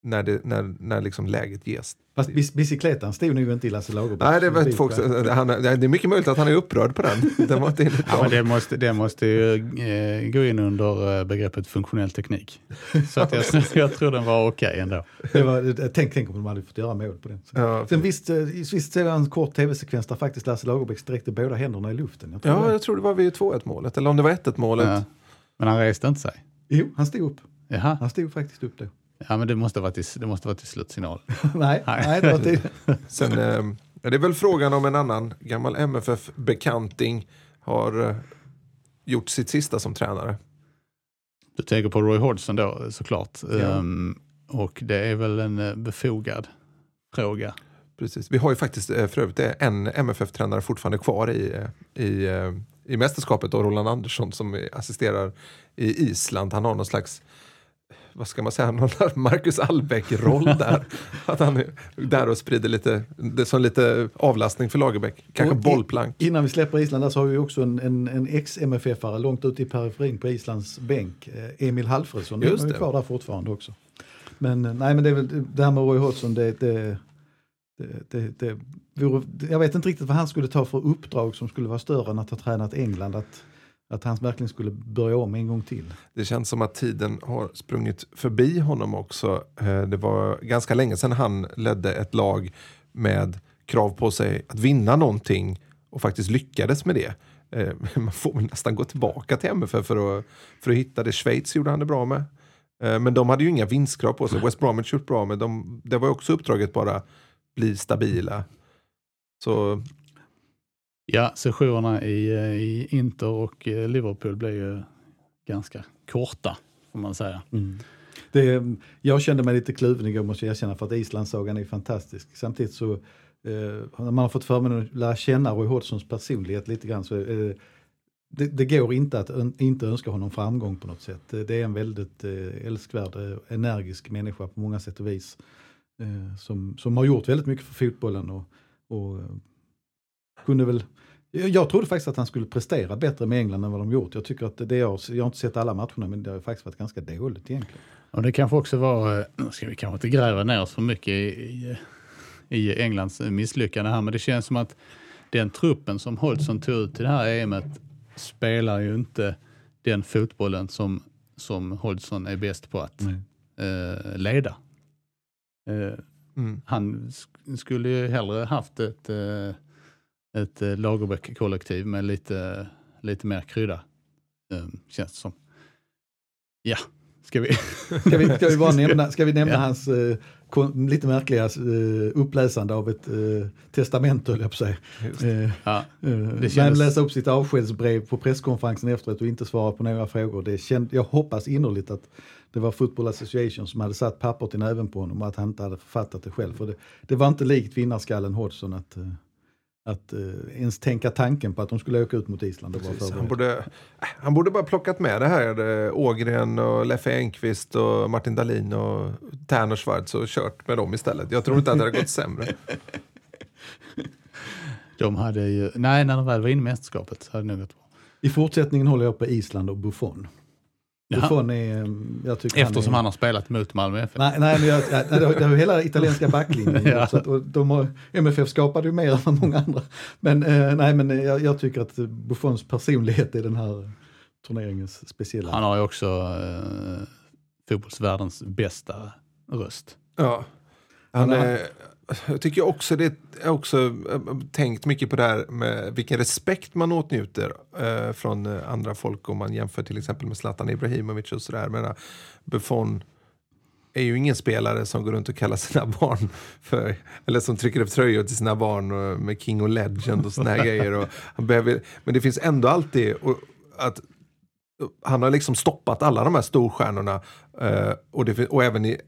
när, det, när, när liksom läget ges. Fast bicicletan stod nog inte i Lasse Lagerbäcks Nej, det, vet folk, han, det är mycket möjligt att han är upprörd på den. den var inte ja, men det, måste, det måste ju eh, gå in under eh, begreppet funktionell teknik. Så att jag, jag tror den var okej okay ändå. Det var, tänk, tänk om de hade fått göra mål på den. Ja. Sen visst, eh, visst ser en kort tv-sekvens där faktiskt Lasse Lagerbäck sträckte båda händerna i luften. Jag ja, det. jag tror det var vid 2-1 målet, eller om det var 1-1 målet. Ja. Men han reste inte sig? Jo, han stod upp. Jaha. Han stod faktiskt upp då. Ja, men det måste vara till, det måste vara till slutsignal. nej, nej, det var till. Sen eh, är det väl frågan om en annan gammal MFF-bekanting har eh, gjort sitt sista som tränare. Du tänker på Roy Hodgson då såklart. Ja. Um, och det är väl en eh, befogad fråga. Precis. Vi har ju faktiskt eh, för övrigt en MFF-tränare fortfarande kvar i, eh, i, i mästerskapet, och Roland Andersson som assisterar i Island. Han har någon slags vad ska man säga, någon Marcus Albeck-roll där. att han är där och sprider lite, det som lite avlastning för Lagerbäck. Kanske och bollplank. Innan vi släpper Island där så har vi också en, en, en ex-MFF-are långt ute i periferin på Islands bänk. Eh, Emil Halfredsson, Just är kvar där fortfarande också. Men eh, nej men det är väl det här med Roy Hodgson, det, det, det, det, det vore, jag vet inte riktigt vad han skulle ta för uppdrag som skulle vara större än att ha tränat England. Att, att han verkligen skulle börja om en gång till. Det känns som att tiden har sprungit förbi honom också. Eh, det var ganska länge sedan han ledde ett lag med krav på sig att vinna någonting och faktiskt lyckades med det. Eh, man får väl nästan gå tillbaka till MFF för att, för att hitta det. Schweiz gjorde han det bra med. Eh, men de hade ju inga vinstkrav på sig. West Bromwich gjort bra med de, Det var också uppdraget bara bli stabila. Så Ja, sessionerna i, eh, i Inter och eh, Liverpool blev ju ganska korta, får man säga. Mm. Det, jag kände mig lite kluven igår måste jag erkänna för att Islandssagan är fantastisk. Samtidigt så eh, när man har fått förmånen att lära känna Roy Hodgsons personlighet lite grann så eh, det, det går inte att ön, inte önska honom framgång på något sätt. Det är en väldigt eh, älskvärd, eh, energisk människa på många sätt och vis. Eh, som, som har gjort väldigt mycket för fotbollen och, och kunde väl jag jag trodde faktiskt att han skulle prestera bättre med England än vad de gjort. Jag tycker att det är, jag har inte sett alla matcherna men det har faktiskt varit ganska dåligt egentligen. Och det kanske också var, eh, nu ska vi kanske inte gräva ner oss för mycket i, i, Englands misslyckande här, men det känns som att den truppen som Hodgson tog ut till det här EMet spelar ju inte den fotbollen som, som Hodgson är bäst på att eh, leda. Eh, Mm. han sk- skulle ju hellre haft ett, eh, ett eh, Lagerbäck-kollektiv med lite, lite mer krydda, eh, känns det som. Ja, ska vi... Ska vi, ska vi, bara nämna, ska vi nämna Ja. hans eh, lite märkliga eh, uppläsande av ett eh, testament höll jag på att säga. Just Eh, ja, Det kändes- läsa upp sitt avskedsbrev på presskonferensen efteråt och inte svara på några frågor. Det känd, jag hoppas innerligt att det var Football Association som hade satt papper till näven på honom och att han inte hade författat det själv. För det, det var inte likt vinnarskallen Hodgson att, att eh, ens tänka tanken på att de skulle åka ut mot Island. Och Precis, han, borde, han borde bara plockat med det här. eh, Ågren och Leffe Engqvist och Martin Dahlin och Tern och Schwarz och kört med dem istället. Jag tror inte att det hade gått sämre. De hade ju, nej, när de väl var inne i mästerskapet hade det nog gått bra. I fortsättningen håller jag på Island och Buffon. Buffon är, eh, jag tycker Eftersom är, han har spelat mot Malmö FF. Nej, nej men jag, nej, det, har, det har ju hela italienska backlinjen. Ja. så att, och de har, MFF skapade ju mer än många andra. Men, eh, nej, men jag, jag tycker att Buffons personlighet är den här turneringens speciella. Han har ju också eh, fotbollsvärldens bästa röst. Ja. Han, han- eh, jag tycker också det är också eh, tänkt mycket på det här med vilken respekt man åtnjuter eh, från eh, andra folk om man jämför till exempel med Zlatan Ibrahimovic och sådär. Men, eh, Buffon är ju ingen spelare som går runt och kallar sina barn för, eller som trycker upp tröjor till sina barn och, med King och Legend och såna här grejer. Och han behöver, men det finns ändå alltid och, att han har liksom stoppat alla de här storstjärnorna eh, och, det, och även i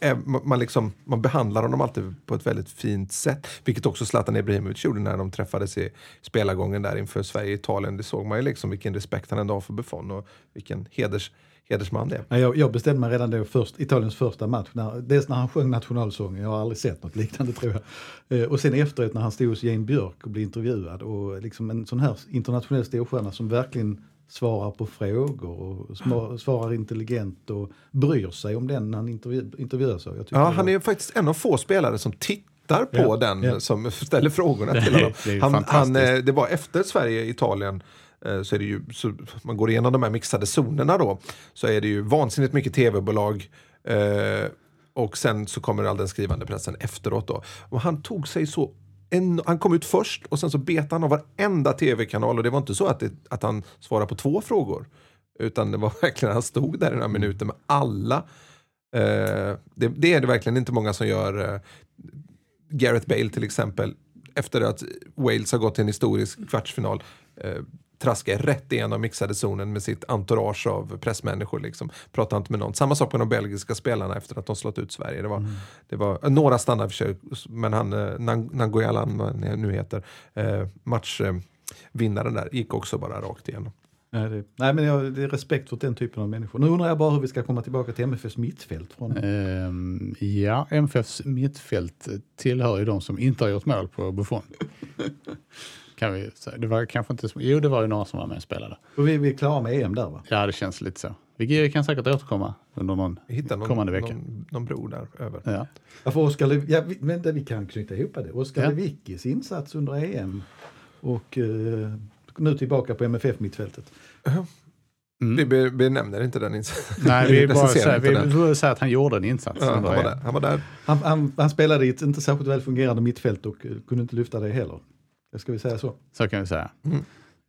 eh, man, liksom, man behandlar honom alltid på ett väldigt fint sätt. Vilket också Zlatan Ibrahimovic gjorde när de träffades i spelargången där inför Sverige-Italien. Det såg man ju liksom vilken respekt han ändå har för Buffon och vilken heders, hedersman det är. Jag, jag bestämde mig redan då först, Italiens första match, när, dels när han sjöng nationalsången, jag har aldrig sett något liknande tror jag. Eh, och sen efteråt när han stod hos Jane Björk och blev intervjuad och liksom en sån här internationell storstjärna som verkligen svarar på frågor och svarar intelligent och bryr sig om den han intervju, intervjuas av. Ja, han är faktiskt en av få spelare som tittar på Ja, den ja. som ställer frågorna Det till honom. det Han, eh, det var efter Sverige-Italien eh, så är det ju, så man går igenom de här mixade zonerna då, så är det ju vansinnigt mycket tv-bolag eh, och sen så kommer all den skrivande pressen efteråt då. Och han tog sig så en, han kom ut först och sen så bet han av varenda tv-kanal och det var inte så att, det, att han svarade på två frågor. Utan det var verkligen, han stod där i några minuter med alla. Eh, det, det är det verkligen inte många som gör. Eh, Gareth Bale till exempel, efter att Wales har gått till en historisk kvartsfinal, eh, traskar rätt igenom mixade zonen med sitt entourage av pressmänniskor. Liksom. Pratar inte med någon. Samma sak med de belgiska spelarna efter att de slått ut Sverige. Det var, det var några standardförsök, men han, eh, Nang- Nangoyalan, vad han nu heter, eh, matchvinnaren där, gick också bara rakt igenom. Nej, det, nej men jag, det är respekt för den typen av människor. Nu undrar jag bara hur vi ska komma tillbaka till MFFs mittfält. Från, Ehm, ja, MFFs mittfält tillhör ju de som inte har gjort mål på Buffon. kan vi säga. Det var kanske inte, så- jo det var ju några som var med och spelade. och vi, vi är klara med EM där va? Ja, det känns lite så. Vi kan säkert återkomma under någon Vi hittar någon, kommande vecka. någon, någon bro där över. Ja. Ja, för Oskar, Lew- ja, vi, vänta, vi kan knyta ihop det. Oskar Ja. Lewickis insats under EM och eh, nu tillbaka på MFF-mittfältet. Mm. Vi be- benämner inte den insatsen. Nej, vi bara säger, vi får säga att han gjorde en insats. Ja, han, var där. han var där. Han, han, han spelade i ett inte särskilt väl fungerande mittfält och eh, kunde inte lyfta det heller. Ska vi säga så? Så kan vi säga. Mm.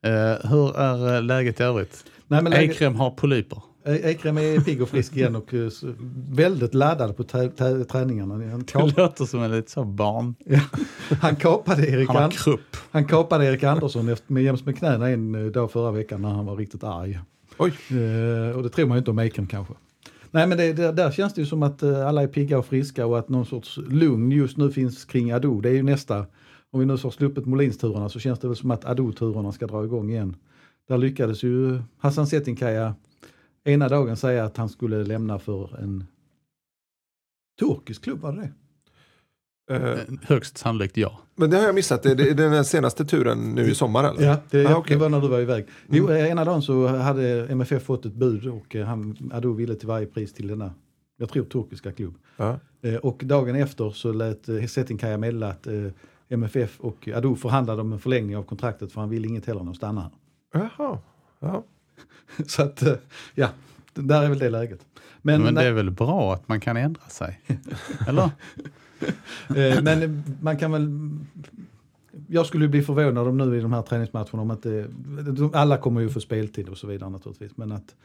Eh, hur är eh, läget i övrigt? Nej, men läget, Ekrem har polyper. E- Ekrem är pigg och frisk igen och eh, väldigt laddad på träningarna. Han, Det kap, låter som en lite så barn. han, kapade Erik Han krupp. han kapade Erik Andersson efter, med jäms med knäna en dag förra veckan när han var riktigt arg. Oj, Eh, och det tror man ju inte om Ekrem kanske. Nej men det, det, där känns det ju som att alla är pigga och friska och att någon sorts lugn just nu finns kring Ado. Det är ju nästa, om vi nu har sluppit Molins-turerna så känns det väl som att Ado-turerna ska dra igång igen. Där lyckades ju Hassan Setinkaya ena dagen säga att han skulle lämna för en turkisk klubb, var det det? Eh, Högst sannolikt ja. men det har jag missat. Det är den senaste turen nu i sommar eller? Ja, det, Ah, okej. det var när du var iväg. Jo, eh, ena dagen så hade MFF fått ett bud och eh, han, Ado ville till varje pris till denna, jag tror turkiska klubb. Ja. Eh, Och dagen efter så lät eh, Setinkaya meddela att eh, MFF och Ado förhandlade om en förlängning av kontraktet för han ville inget hellre än att stanna här. Jaha. Ja. Så att, eh, ja, där är väl det läget. Men, Men det är väl bra att man kan ändra sig? Eller? eh, men man kan väl... Jag skulle bli förvånad om nu i de här träningsmatcherna om att det, de- alla kommer ju få speltid och så vidare naturligtvis. Men att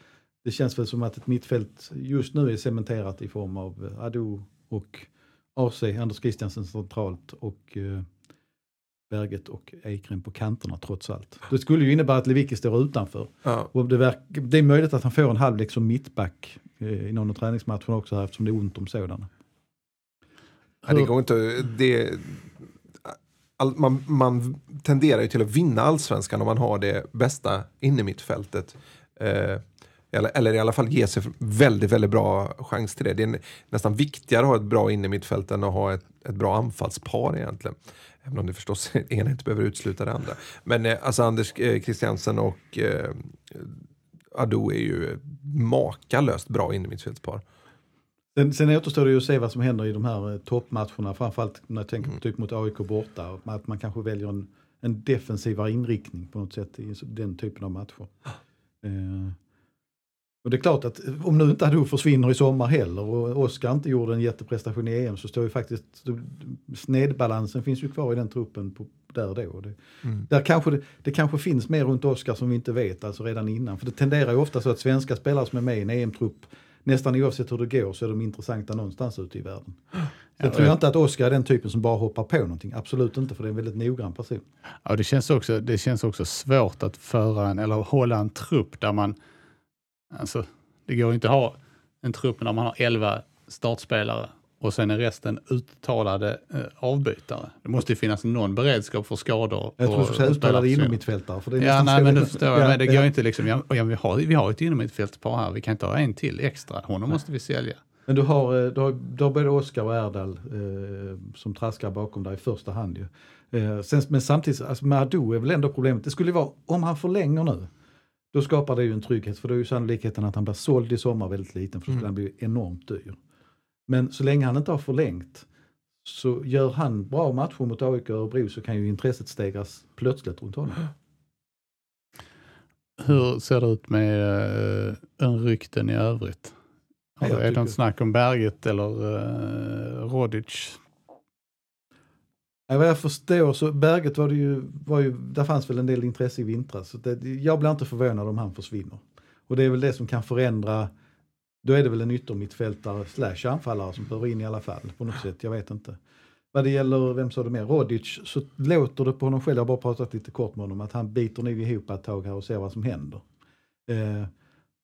det känns väl som att ett mittfält just nu är cementerat i form av eh, Ado och AC, Anders Christiansen centralt och eh, Berget och Ekrem på kanterna trots allt. Det skulle ju innebära att Lewicki står utanför. Ja. Och det, det är möjligt att han får en halvlek som mittback eh, i någon av träningsmatcherna också här, eftersom det är ont om sådana. Nej, det går inte. Det, all, man, man tenderar ju till att vinna allsvenskan om man har det bästa innermittfältet. Eh, eller, eller i alla fall ge sig väldigt, väldigt bra chans till det. Det är nästan viktigare att ha ett bra innermittfält än att ha ett, ett bra anfallspar egentligen. Även om det förstås ena inte behöver utesluta det andra. Men eh, alltså Anders eh, Christiansen och eh, Ado är ju makalöst bra innermittfältspar. Sen, sen återstår det ju att se vad som händer i de här eh, toppmatcherna, framförallt när jag tänker på typ mot AIK borta. Att man kanske väljer en, en defensivare inriktning på något sätt i den typen av matcher. Eh, och det är klart att om nu inte Ado försvinner i sommar heller och Oskar inte gjorde en jätteprestation i EM så står ju faktiskt snedbalansen finns ju kvar i den truppen på, där då. Det, där kanske det, det kanske finns mer runt Oskar som vi inte vet alltså redan innan. För det tenderar ju ofta så att svenska spelare som är med i en EM-trupp nästan oavsett hur det går så är de intressanta någonstans ute i världen. Jag tror jag inte att Oskar är den typen som bara hoppar på någonting. Absolut inte för det är en väldigt noggrann person. Ja, det, känns också, det känns också svårt att föra en, eller hålla en trupp där man... Alltså, det går ju inte att ha en trupp där man har 11 startspelare och sen är resten uttalade eh, avbytare. Det måste ju finnas någon beredskap för skador. Jag tror du säga uttalade innermittfältare. För det är Ja, nej, men du förstår jag. Ja, men det går ja. ju inte liksom, ja, ja, vi, har, vi har ett innermittfältspar här, vi kan inte ha en till extra. Honom måste vi sälja. Men du har, eh, du har, du har både Oskar och Erdal eh, som traskar bakom dig i första hand. Ju. Eh, sen, men samtidigt, alltså med Ado är väl ändå problemet, det skulle vara om han förlänger nu, då skapar det ju en trygghet för då är ju sannolikheten att han blir såld i sommar väldigt liten för då skulle han bli enormt dyr. Men så länge han inte har förlängt så gör han bra matcher mot AIK och Örebro så kan ju intresset stegras plötsligt runt honom. Hur ser det ut med uh, rykten i övrigt? Ja, är det något tycker- snack om Berget eller uh, Rodic? Ja, vad jag förstår så Berget var det ju, var ju, där fanns väl en del intresse i vintras. Så det, jag blir inte förvånad om han försvinner. Och det är väl det som kan förändra, då är det väl en yttermittfältare slash anfallare som behöver in i alla fall på något sätt, jag vet inte. Vad det gäller, vem sa du mer, Rodic, så låter det på honom själv, jag har bara pratat lite kort med honom, att han biter nog ihop ett tag här och ser vad som händer. Eh,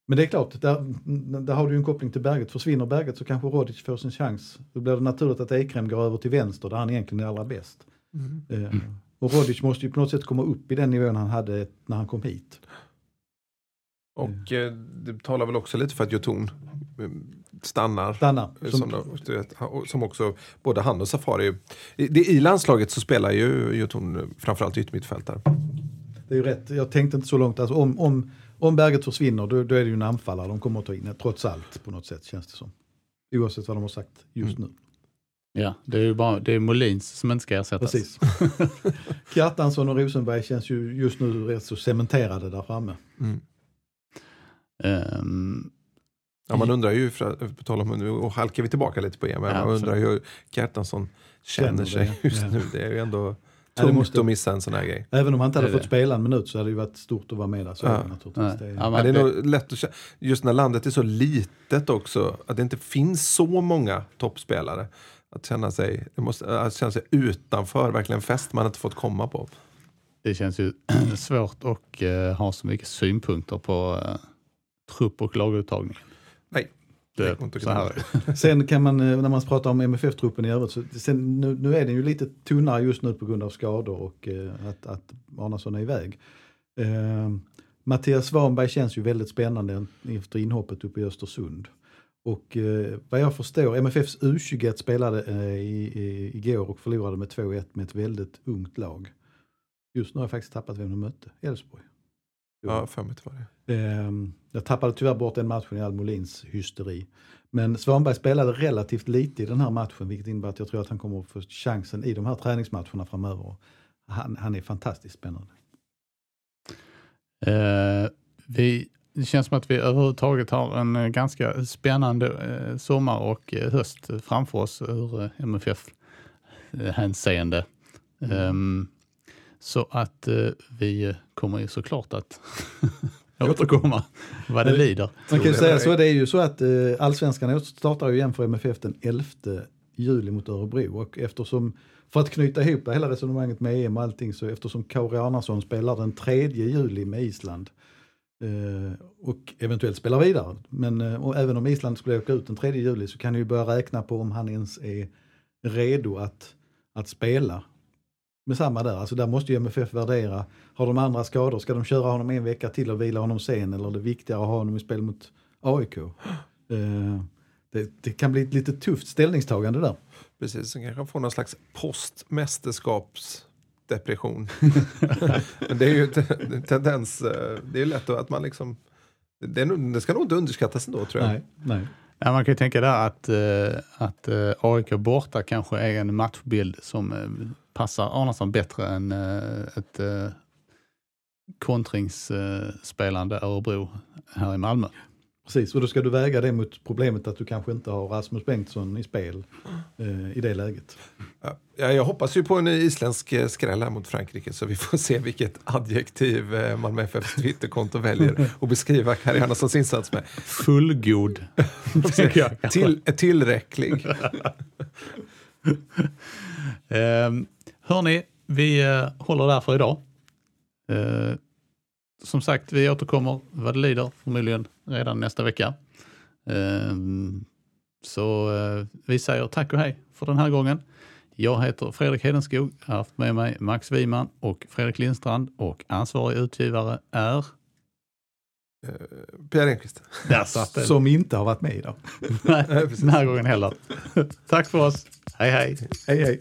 men det är klart, där, där har du en koppling till Berget. Försvinner Berget så kanske Rodic får sin chans. Då blir det naturligt att Ekrem går över till vänster där han egentligen är allra bäst. Eh, Och Rodic måste ju på något sätt komma upp i den nivån han hade när han kom hit. Och eh, det talar väl också lite för att Jotun eh, stannar. Stanna. Som, Som, han- som också, både han och Safari. Det, I landslaget så spelar ju Jotun framförallt yttermittfältare. det är ju rätt, jag tänkte inte så långt. Alltså om, om, om Berget försvinner då, då är det ju en anfallare de kommer att ta in, trots allt på något sätt känns det som. Oavsett vad de har sagt just nu. Ja, det är ju bara det är Molins som inte ska ersättas. Precis. Kjartansson och Rosenberg känns ju just nu rätt så cementerade där framme. Ehm, Ja, man undrar ju, på tal om, nu och halkar vi tillbaka lite på EM, men Ja, man undrar ju hur Kjartansson känner Känner sig just ja. nu. Det är ju ändå tungt måste- att missa en sån här grej. Även om han inte hade Det fått spela en minut så hade det ju varit stort att vara med där. Så Ja. är det naturligtvis. Nej. Det är, Ja, Ja, det är det- nog lätt att känna, just när landet är så litet också, att det inte finns så många toppspelare. Att känna sig, det måste, att känna sig utanför, verkligen fest man inte fått komma på. Det känns ju svårt att eh, ha så mycket synpunkter på eh, trupp och laguttagning. Det så här, Sen kan man, eh, när man pratar om MFF-truppen i övrigt, så sen, nu, nu är den ju lite tunnare just nu på grund av skador och eh, att, att Arnason är iväg. Eh, Mattias Svanberg känns ju väldigt spännande efter inhoppet uppe i Östersund. Och eh, vad jag förstår, MFFs U21 spelade eh, i, i, igår och förlorade med 2-1 med ett väldigt ungt lag. Just nu har jag faktiskt tappat vem de mötte, Elfsborg. Ja, för mig var det. Eh, jag tappade tyvärr bort den matchen i Al Molins hysteri. Men Svanberg spelade relativt lite i den här matchen vilket innebär att jag tror att han kommer att få chansen i de här träningsmatcherna framöver. Han, han är fantastiskt spännande. eh, vi, det känns som att vi överhuvudtaget har en eh, ganska spännande eh, sommar och eh, höst framför oss ur eh, MFF-hänseende. Ehm, så att eh, vi kommer ju såklart att återkomma vad det lider. Man kan ju säga så, det är ju så att eh, allsvenskan startar ju igen för MFF den 11 juli mot Örebro. Och eftersom, för att knyta ihop hela resonemanget med EM och allting, så eftersom Kauri Arnason spelar den 3 juli med Island eh, och eventuellt spelar vidare, men eh, och även om Island skulle åka ut den 3 juli så kan ni ju börja räkna på om han ens är redo att, att spela med samma där. Alltså där måste ju MFF värdera, har de andra skador, ska de köra honom en vecka till och vila honom sen eller är det viktigare att ha honom i spel mot AIK? Eh, det, det kan bli ett lite tufft ställningstagande där. Precis, sen kanske han får någon slags postmästerskapsdepression. Men det är ju en en tendens, eh, det är ju lätt att man liksom, det, är, det ska nog inte underskattas ändå tror jag. Nej, nej. Ja, man kan ju tänka där att, eh, att eh, AIK borta kanske är en matchbild som passar Arnason bättre än eh, ett eh, kontringsspelande Örebro här i Malmö. Precis, och då ska du väga det mot problemet att du kanske inte har Rasmus Bengtsson i spel eh, i det läget. Ja, jag hoppas ju på en isländsk eh, skräll här mot Frankrike så vi får se vilket adjektiv eh, Malmö FFs Twitterkonto väljer att beskriva Kari Hannasons insats med. Fullgod. Till, tillräcklig. Eh, hörni, vi eh, håller där för idag. Eh, som sagt, vi återkommer vad det lider, förmodligen redan nästa vecka. Eh, så eh, vi säger tack och hej för den här gången. Jag heter Fredrik Hedenskog, jag har haft med mig Max Wiman och Fredrik Lindstrand och ansvarig utgivare är... Pierre Enquist. Där satt den. Som inte har varit med idag. Nej, den här gången heller. tack för oss. Hej hej. Hej hej!